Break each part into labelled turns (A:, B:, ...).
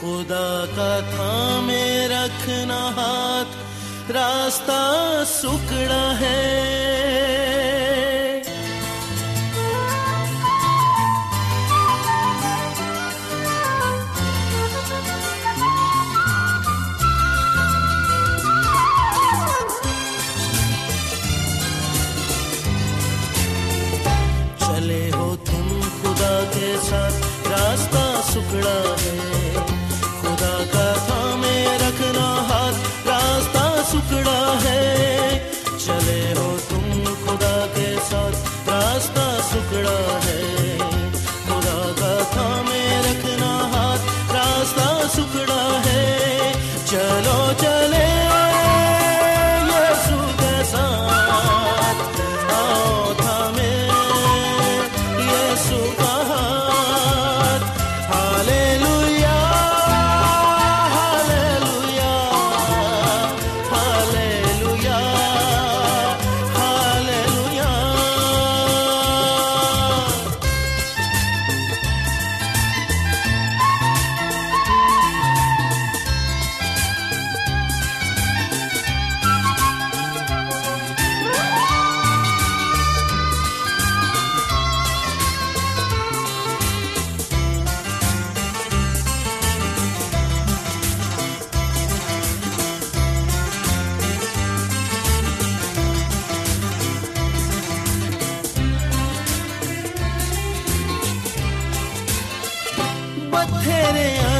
A: खुदा का थामे रखना हाथ रास्ता सुकड़ा है। बथेरे आएँगे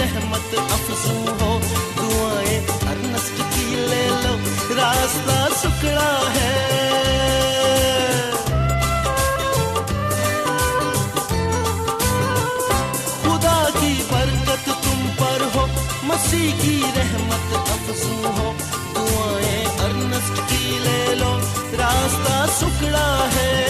A: रहमत अफजू हो, दुआएँ अर्नस्ट की ले लो, रास्ता सुकड़ा है। खुदा की बरकत तुम पर हो, मसीह की रहमत अफजू हो, दुआएँ अर्नस्ट की ले लो, रास्ता सुकड़ा है।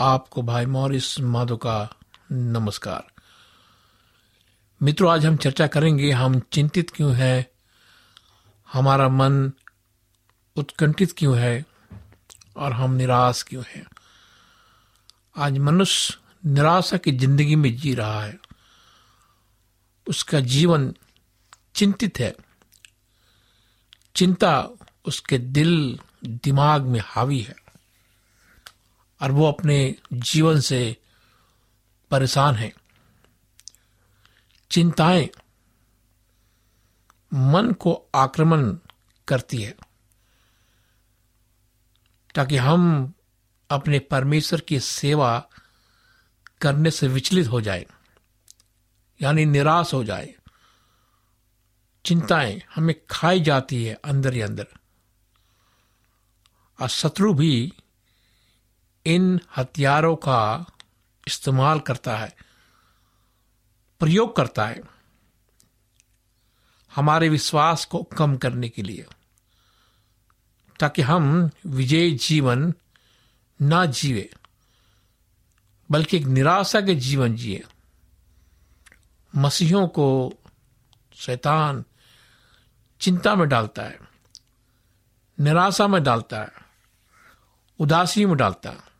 B: आपको भाई मॉरिस माधो का नमस्कार। मित्रों, आज हम चर्चा करेंगे, हम चिंतित क्यों हैं? हमारा मन उत्कंठित क्यों है? और हम निराश क्यों हैं? आज मनुष्य निराशा की ज़िंदगी में जी रहा है। उसका जीवन चिंतित है। चिंता उसके दिल, दिमाग में हावी है। और वो अपने जीवन से परेशान हैं। चिंताएँ मन को आक्रमण करती है, ताकि हम अपने परमेश्वर की सेवा करने से विचलित हो जाए, यानी निराश हो जाए। चिंताएँ हमें खाई जाती है अंदर ही अंदर। और शत्रु भी इन हथियारों का इस्तेमाल करता है, प्रयोग करता है हमारे विश्वास को कम करने के लिए, ताकि हम विजय जीवन ना जीवे, बल्कि एक निराशा के जीवन जिए। मसीहों को शैतान चिंता में डालता है, निराशा में डालता है, उदासी में डालता है।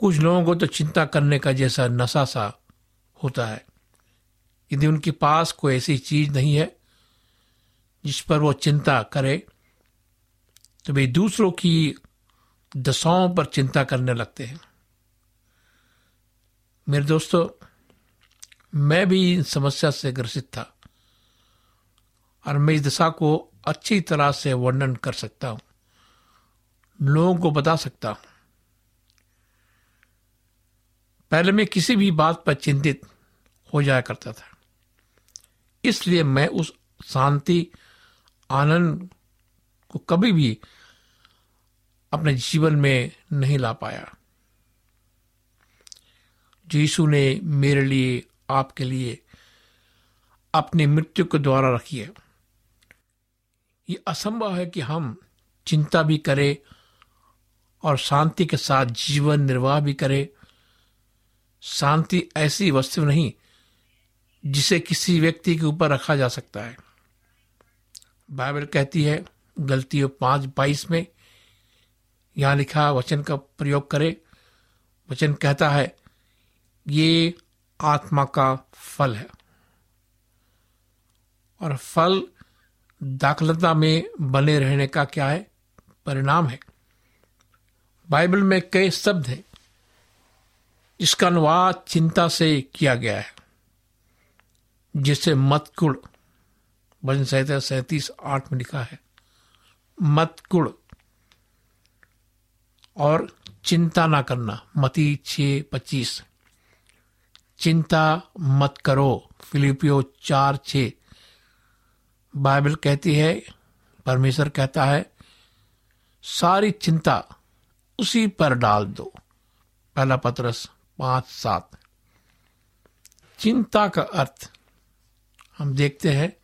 B: कुछ लोगों को तो चिंता करने का जैसा नशा सा होता है। यदि उनके पास कोई ऐसी चीज़ नहीं है जिस पर वो चिंता करे तो वे दूसरों की दशाओं पर चिंता करने लगते हैं। मेरे दोस्तों, मैं भी इन समस्या से ग्रसित था और मैं इस दशा को अच्छी तरह से वर्णन कर सकता हूँ। लोगों को बता सकता हूँ। पहले मैं किसी भी बात पर चिंतित हो जाया करता था। इसलिए मैं उस शांति, आनंद को कभी भी अपने जीवन में नहीं ला पाया। यीशु ने मेरे लिए, आपके लिए अपनी मृत्यु के द्वारा रखी है। ये असंभव है कि हम चिंता भी करें और शांति के साथ जीवन निर्वाह भी करें। शांति ऐसी वस्तु नहीं जिसे किसी व्यक्ति के ऊपर रखा जा सकता है। बाइबल कहती है, गलतियों पाँच बाईस में यहाँ लिखा वचन का प्रयोग करे। वचन कहता है, ये आत्मा का फल है। और फल दाखलता में बने रहने का क्या है? परिणाम है। बाइबल में कई शब्द हैं। इसका अनुवाद चिंता से किया गया है, जिसे मतकुड़, भजन संहिता सैतीस आठ में लिखा है। मत कुड़ और चिंता ना करना, मती छ पच्चीस। चिंता मत करो, फिलिपियो चार छ। बाइबल कहती है, परमेश्वर कहता है, सारी चिंता उसी पर डाल दो, पहला पत्रस। पाँच सात चिंता का अर्थ, हम देखते हैं,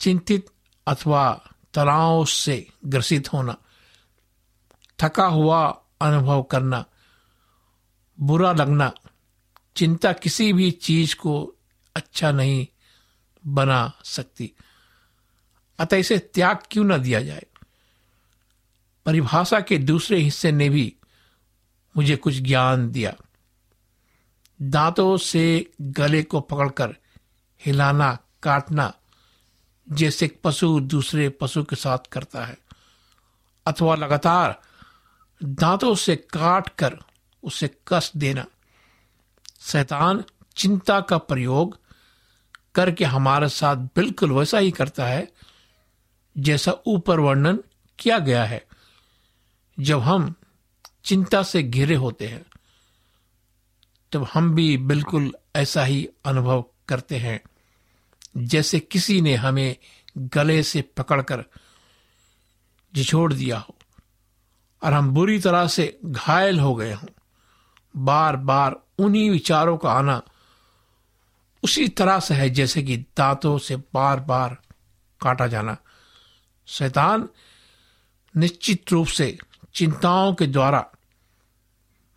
B: चिंतित अथवा तनाव से ग्रसित होना, थका हुआ अनुभव करना, बुरा लगना, चिंता किसी भी चीज़ को अच्छा नहीं बना सकती। अतः इसे त्याग क्यों न दिया जाए? परिभाषा के दूसरे हिस्से ने भी मुझे कुछ ज्ञान दिया। दांतों से गले को पकड़कर हिलाना, काटना जैसे पशु दूसरे पशु के साथ करता है। अथवा लगातार दांतों से काट कर उसे कस देना। शैतान चिंता का प्रयोग करके हमारे साथ बिल्कुल वैसा ही करता है, जैसा ऊपर वर्णन किया गया है। जब हम चिंता से घिरे होते हैं, तब हम भी बिल्कुल ऐसा ही अनुभव करते हैं, जैसे किसी ने हमें गले से पकड़कर झिछोड़ दिया हो, और हम बुरी तरह से घायल हो गए हों। बार बार उन्हीं विचारों का आना उसी तरह से है, जैसे कि दांतों से बार बार काटा जाना। शैतान निश्चित रूप से चिंताओं के द्वारा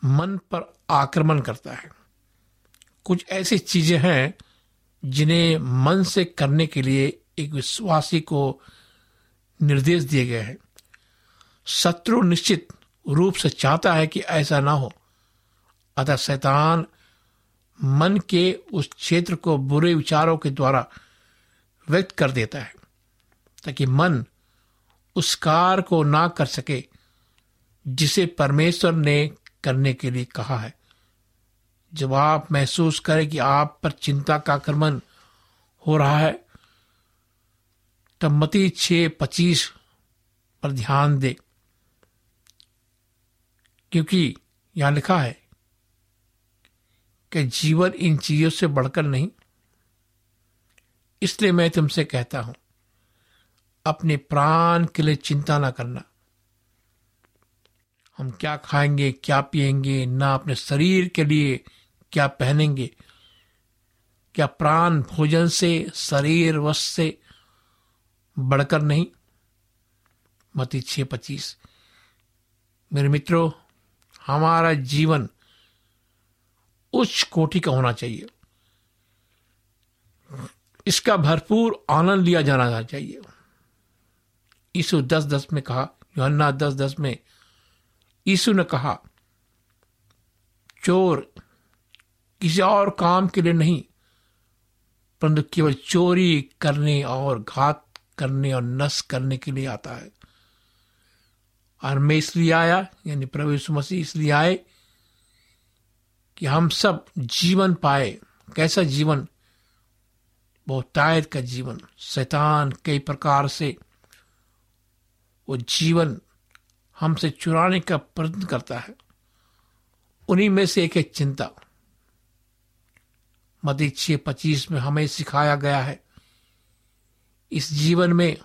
B: मन पर आक्रमण करता है। कुछ ऐसी चीज़ें हैं जिन्हें मन से करने के लिए एक विश्वासी को निर्देश दिए गए हैं। शत्रु निश्चित रूप से चाहता है कि ऐसा ना हो। अतः शैतान मन के उस क्षेत्र को बुरे विचारों के द्वारा व्यक्त कर देता है, ताकि मन उस कार को ना कर सके, जिसे परमेश्वर ने करने के लिए कहा है। जब आप महसूस करें कि आप पर चिंता का आक्रमण हो रहा है, तब मती छ पच्चीस पर ध्यान दे, क्योंकि यहाँ लिखा है कि जीवन इन चीज़ों से बढ़कर नहीं। इसलिए मैं तुमसे कहता हूँ, अपने प्राण के लिए चिंता ना करना। हम क्या खाएँगे, क्या पिएँगे ना अपने शरीर के लिए क्या पहनेंगे। क्या प्राण भोजन से, शरीर वश से बढ़कर नहीं। मती छ पच्चीस। मेरे मित्रों, हमारा जीवन उच्च कोटि का होना चाहिए। इसका भरपूर आनंद लिया जाना चाहिए। यीशु दस दस में कहा, योहन्ना दस दस में यीशु ने कहा, चोर किसी और काम के लिए नहीं, परंतु केवल चोरी करने और घात करने और नष्ट करने के लिए आता है। और मैं इसलिए आया, यानी प्रभु यीशु मसीह इसलिए आए कि हम सब जीवन पाए। कैसा जीवन? बहुतायत का जीवन। शैतान कई प्रकार से वो जीवन हमसे चुराने का प्रयत्न करता है। उन्हीं में से एक है चिंता। मदी छ पच्चीस में हमें सिखाया गया है, इस जीवन में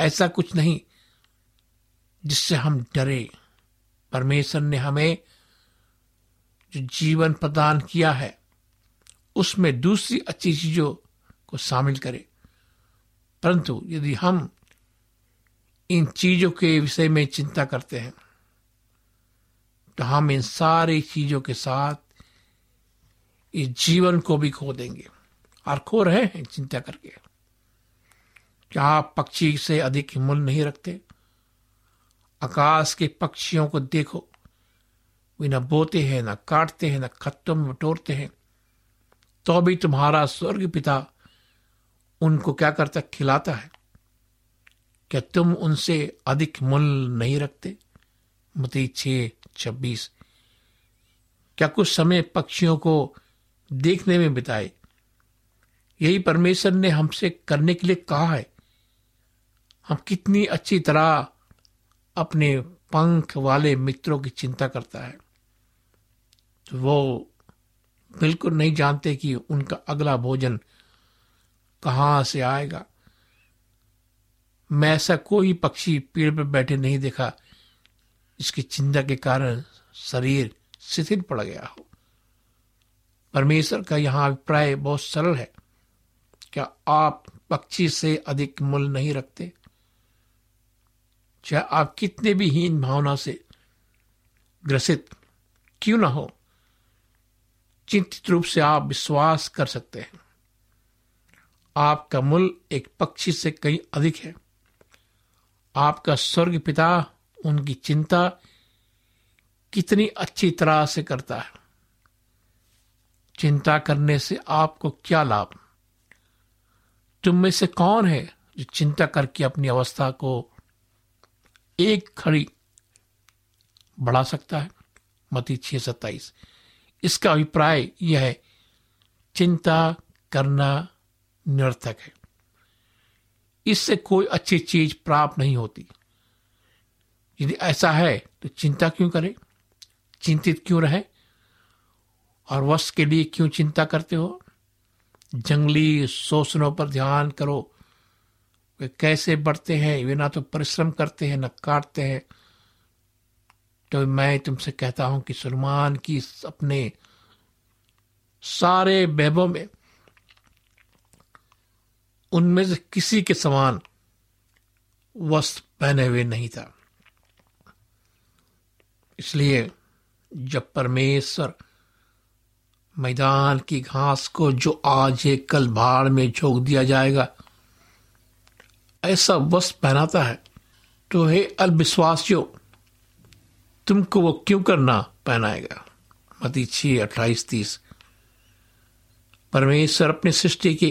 B: ऐसा कुछ नहीं जिससे हम डरे। परमेश्वर ने हमें जो जीवन प्रदान किया है, उसमें दूसरी अच्छी चीज़ों को शामिल करें। परंतु यदि हम इन चीज़ों के विषय में चिंता करते हैं। तो हम इन सारी चीज़ों के साथ इस जीवन को भी खो देंगे और खो रहे हैं चिंता करके। क्या आप पक्षी से अधिक मूल नहीं रखते? आकाश के पक्षियों को देखो। वे न बोते हैं, न काटते हैं, न खत्तों में बटोरते हैं। तो भी तुम्हारा स्वर्ग पिता उनको क्या करता, खिलाता है? क्या तुम उनसे अधिक मूल नहीं रखते? मती छ छब्बीस। क्या कुछ समय पक्षियों को देखने में बिताए? यही परमेश्वर ने हमसे करने के लिए कहा है। हम कितनी अच्छी तरह अपने पंख वाले मित्रों की चिंता करता है। तो वो बिल्कुल नहीं जानते कि उनका अगला भोजन कहाँ से आएगा। मैं ऐसा कोई पक्षी पेड़ पर बैठे नहीं देखा, जिसकी चिंता के कारण शरीर शिथिल पड़ गया हो। परमेश्वर का यहाँ अभिप्राय बहुत सरल है। क्या आप पक्षी से अधिक मूल्य नहीं रखते? चाहे आप कितने भी हीन भावना से ग्रसित क्यों ना हो, चिंतित रूप से आप विश्वास कर सकते हैं। आपका मूल्य एक पक्षी से कहीं अधिक है। आपका स्वर्ग पिता उनकी चिंता कितनी अच्छी तरह से करता है। चिंता करने से आपको क्या लाभ? तुम में से कौन है जो चिंता करके अपनी अवस्था को एक खड़ी बढ़ा सकता है? मती छह सत्ताईस। इसका अभिप्राय यह है, चिंता करना निरर्थक है। इससे कोई अच्छी चीज़ प्राप्त नहीं होती। यदि ऐसा है तो चिंता क्यों करें? चिंतित क्यों रहे? और वश के लिए क्यों चिंता करते हो? जंगली शोषणों पर ध्यान करो। वे कैसे बढ़ते हैं? वे ना तो परिश्रम करते हैं, ना काटते हैं। तो मैं तुमसे कहता हूँ कि सलमान की अपने सारे वैभव में उनमें से किसी के समान वस्त्र पहने हुए नहीं था। इसलिए जब परमेश्वर मैदान की घास को जो आज है, कल भाड़ में झोंक दिया जाएगा, ऐसा वस्त्र पहनाता है तो हे अल्विश्वासियों तुमको वो क्यों करना पहनाएगा? मती छ अट्ठाईस, तीस। परमेश्वर अपनी सृष्टि की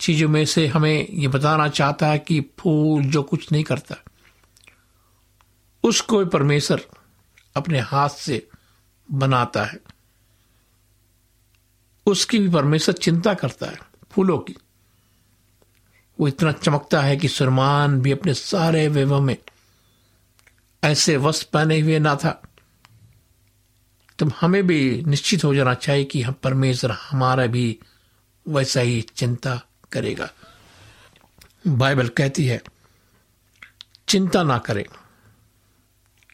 B: चीज़ों में से हमें ये बताना चाहता है कि फूल जो कुछ नहीं करता, उसको परमेश्वर अपने हाथ से बनाता है। उसकी भी परमेश्वर चिंता करता है फूलों की। वो इतना चमकता है कि सुरमान भी अपने सारे वैभव में ऐसे वस्त्र पहने हुए ना था। तो हमें भी निश्चित हो जाना चाहिए कि हम परमेश्वर हमारा भी वैसा ही चिंता करेगा। बाइबल कहती है, चिंता ना करें।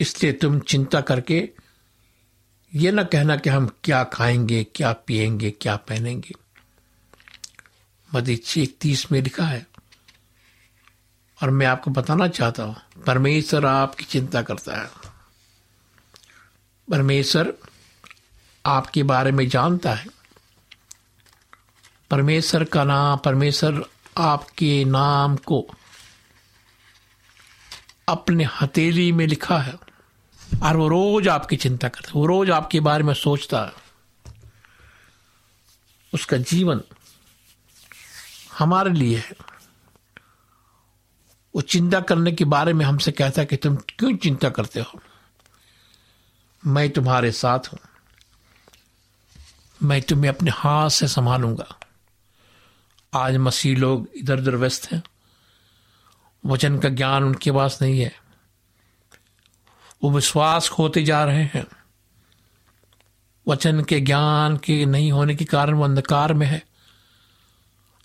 B: इसलिए तुम चिंता करके ये ना कहना कि हम क्या खाएँगे, क्या पिएँगे, क्या पहनेंगे। मदी तीस में लिखा है, और मैं आपको बताना चाहता हूँ, परमेश्वर आपकी चिंता करता है। परमेश्वर आपके बारे में जानता है परमेश्वर का नाम, परमेश्वर आपके नाम को अपने हथेली में लिखा है और वो रोज आपकी चिंता करता है। वो रोज आपके बारे में सोचता है। उसका जीवन हमारे लिए है। वो चिंता करने के बारे में हमसे कहता है कि तुम क्यों चिंता करते हो? मैं तुम्हारे साथ हूँ। मैं तुम्हें अपने हाथ से संभालूँगा। आज मसीह लोग इधर उधर व्यस्त हैं। वचन का ज्ञान उनके पास नहीं है। वो विश्वास खोते जा रहे हैं। वचन के ज्ञान के नहीं होने के कारण वो अंधकार में है।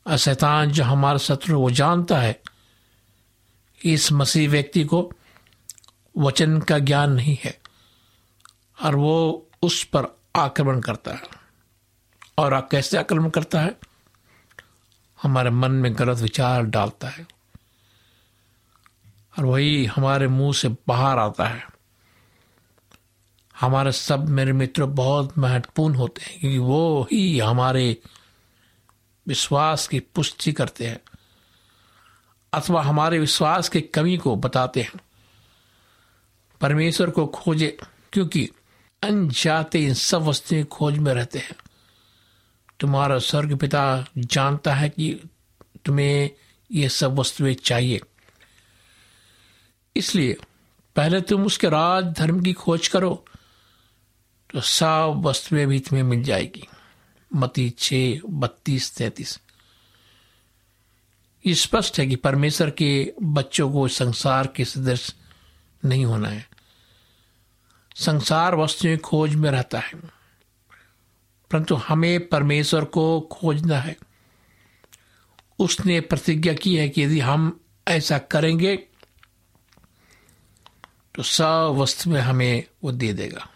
B: और शैतान जो हमारा शत्रु वो जानता है इस मसीह व्यक्ति को वचन का ज्ञान नहीं है और वो उस पर आक्रमण करता है। और आप कैसे आक्रमण करता है? हमारे मन में गलत विचार डालता है। और वही हमारे मुँह से बाहर आता है। हमारे सब मेरे मित्र बहुत महत्वपूर्ण होते हैं, क्योंकि वो ही हमारे विश्वास की पुष्टि करते हैं, अथवा हमारे विश्वास की कमी को बताते हैं। परमेश्वर को खोजे, क्योंकि अनजाते इन सब वस्तुएँ खोज में रहते हैं। तुम्हारा स्वर्ग पिता जानता है कि तुम्हें ये सब वस्तुएँ चाहिए। इसलिए पहले तुम उसके राज धर्म की खोज करो तो सब वस्तुएँ भी तुम्हें मिल जाएगी। मती छ बत्तीस, तैतीस। ये स्पष्ट है कि परमेश्वर के बच्चों को संसार के सदृश नहीं होना है। संसार वस्तुएँ खोज में रहता है। परंतु हमें परमेश्वर को खोजना है। उसने प्रतिज्ञा की है कि यदि हम ऐसा करेंगे तो सब वस्तु में हमें वो दे देगा।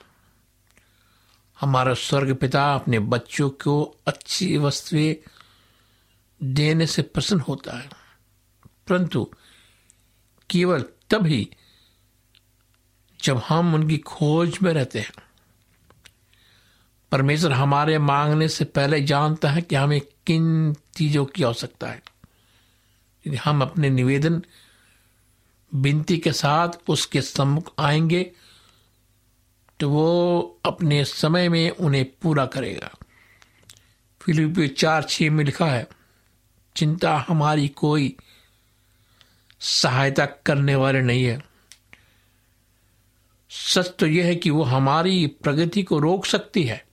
B: हमारा स्वर्ग पिता अपने बच्चों को अच्छी वस्तुएँ देने से प्रसन्न होता है। परंतु केवल तभी जब हम उनकी खोज में रहते हैं। परमेश्वर हमारे मांगने से पहले जानता है कि हमें किन चीज़ों की आवश्यकता है। यदि हम अपने निवेदन, विनती के साथ उसके सम्मुख आएँगे तो वो अपने समय में उन्हें पूरा करेगा। फिलिपियो चार छह में लिखा है, चिंता हमारी कोई सहायता करने वाले नहीं है। सच तो यह है कि वो हमारी प्रगति को रोक सकती है।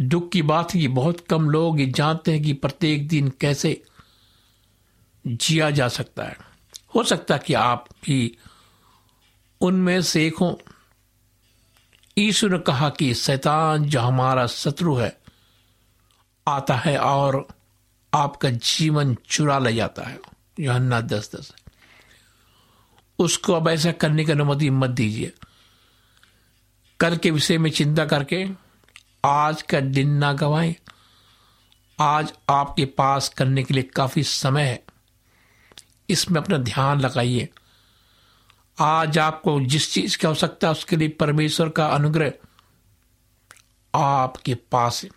B: दुख की बात है कि बहुत कम लोग ये जानते हैं कि प्रत्येक दिन कैसे जिया जा सकता है। हो सकता है कि आप भी उनमें से एक हो। यीशु ने कहा कि शैतान जो हमारा शत्रु है, आता है और आपका जीवन चुरा ले जाता है। योहन्ना दस दस। उसको अब ऐसा करने की अनुमति मत दीजिए। कल के विषय में चिंता करके आज का दिन ना गवाएँ आज आपके पास करने के लिए काफ़ी समय है। इसमें अपना ध्यान लगाइए। आज आपको जिस चीज़ की आवश्यकता उसके लिए परमेश्वर का अनुग्रह आपके पास है।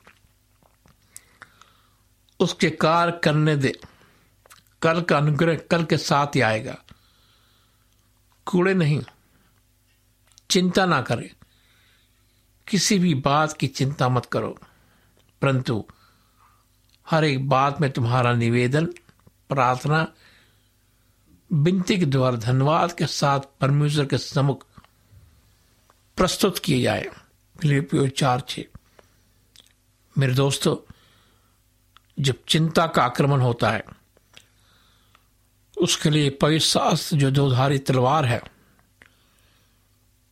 B: उसके कार्य करने दे। कल का अनुग्रह कल के साथ ही आएगा। कूड़े नहीं। चिंता ना करें। किसी भी बात की चिंता मत करो। परंतु हर एक बात में तुम्हारा निवेदन, प्रार्थना, विनती के द्वारा धन्यवाद के साथ परमेश्वर के समुख प्रस्तुत किए जाए। फिलिपियो चार छ मेरे दोस्तों, जब चिंता का आक्रमण होता है, उसके लिए पवित्र शास्त्र जो दोधारी तलवार है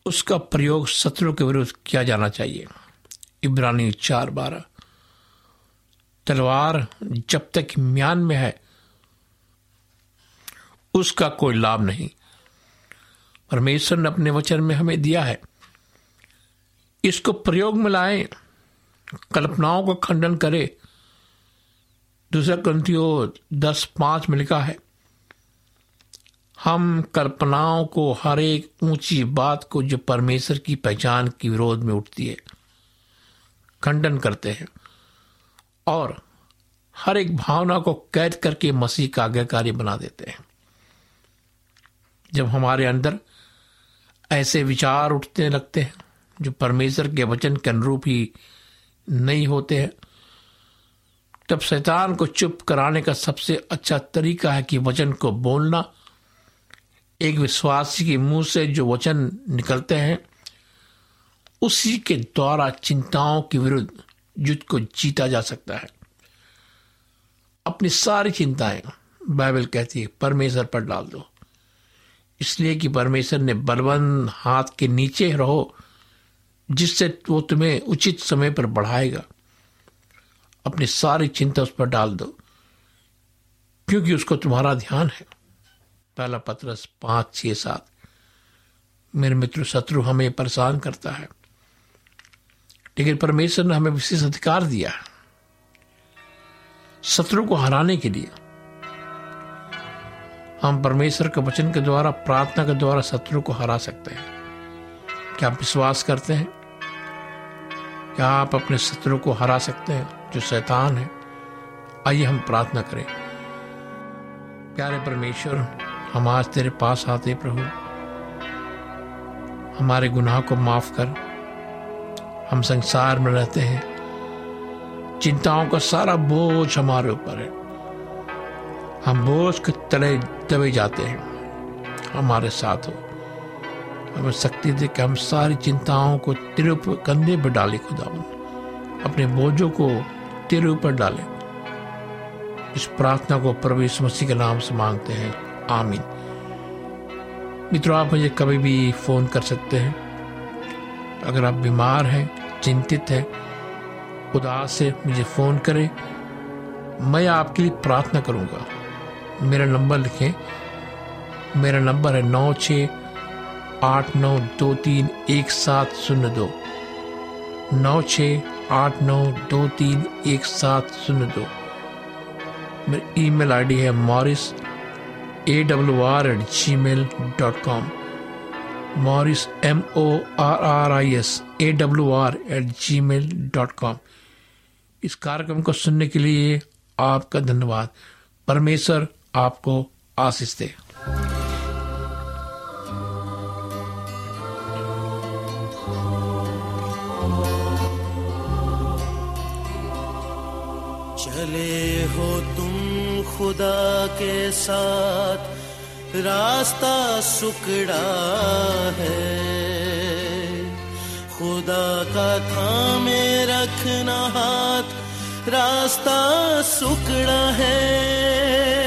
B: उसका प्रयोग शत्रु के विरुद्ध किया जाना चाहिए। इब्रानी चार बारह। तलवार जब तक म्यान में है, उसका कोई लाभ नहीं। परमेश्वर ने अपने वचन में हमें दिया है, इसको प्रयोग में लाए, कल्पनाओं का खंडन करे। दूसरा ग्रंथियों दस पाँच में लिखा है हम कल्पनाओं को हर एक ऊँची बात को जो परमेश्वर की पहचान के विरोध में उठती है, खंडन करते हैं। और हर एक भावना को कैद करके मसीह का आज्ञाकारी बना देते हैं। जब हमारे अंदर ऐसे विचार उठते लगते हैं, जो परमेश्वर के वचन के अनुरूप ही नहीं होते हैं, तब शैतान को चुप कराने का सबसे अच्छा तरीका है कि वचन को बोलना एक विश्वासी के मुँह से जो वचन निकलते हैं, उसी के द्वारा चिंताओं के विरुद्ध युद्ध को जीता जा सकता है। अपनी सारी चिंताएँ बाइबल कहती है, परमेश्वर पर डाल दो। इसलिए कि परमेश्वर ने बलबंद हाथ के नीचे रहो, जिससे वो तुम्हें उचित समय पर बढ़ाएगा। अपनी सारी चिंता उस पर डाल दो, क्योंकि उसको तुम्हारा ध्यान है। पहला पत्रस पाँच छह सात। मेरे मित्र शत्रु हमें परेशान करता है। लेकिन परमेश्वर ने हमें विशेष अधिकार दिया है। शत्रु को हराने के लिए। हम परमेश्वर के वचन के द्वारा, प्रार्थना के द्वारा शत्रु को हरा सकते हैं। क्या आप विश्वास करते हैं? क्या आप अपने शत्रु को हरा सकते हैं, जो शैतान है? आइए हम प्रार्थना करें। प्यारे परमेश्वर हम आज तेरे पास आते प्रभु। हमारे गुनाह को माफ़ कर। हम संसार में रहते हैं। चिंताओं का सारा बोझ हमारे ऊपर है। हम बोझ के तले दबे जाते हैं। हमारे साथ हो। हमें शक्ति दे कि हम सारी चिंताओं को तेरे ऊपर कंधे पर डाले खुदा अपने बोझों को तेरे ऊपर डाले। इस प्रार्थना को प्रभु यीशु मसीह के नाम से मांगते हैं। आमीन। मित्रों, आप मुझे कभी भी फ़ोन कर सकते हैं। अगर आप बीमार हैं, चिंतित हैं उदास से मुझे फ़ोन करें। मैं आपके लिए प्रार्थना करूँगा। मेरा नंबर लिखें। मेरा नंबर है नौ छ आठ नौ दो तीन एक सात शून्य दो। नौ छ आठ नौ दो तीन एक सात शून्य दो। मेरी ईमेल आईडी है Morris A W R at gmail dot com Morris M O R R I S A W R at gmail dot com इस कार्यक्रम को सुनने के लिए आपका धन्यवाद। परमेश्वर आपको आशीष दे।
A: खुदा के साथ रास्ता सुकड़ा है। खुदा का थामे रखना हाथ रास्ता सुकड़ा है।